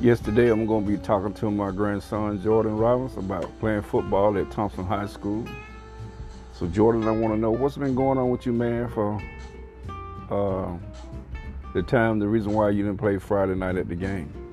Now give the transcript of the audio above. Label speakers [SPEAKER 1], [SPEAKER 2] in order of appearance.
[SPEAKER 1] Yesterday, I'm going to be talking to my grandson Jordan Robbins about playing football at Thompson High School. So, Jordan, I want to know what's been going on with you, man, for uh, the time, the reason why you didn't play Friday night at the game.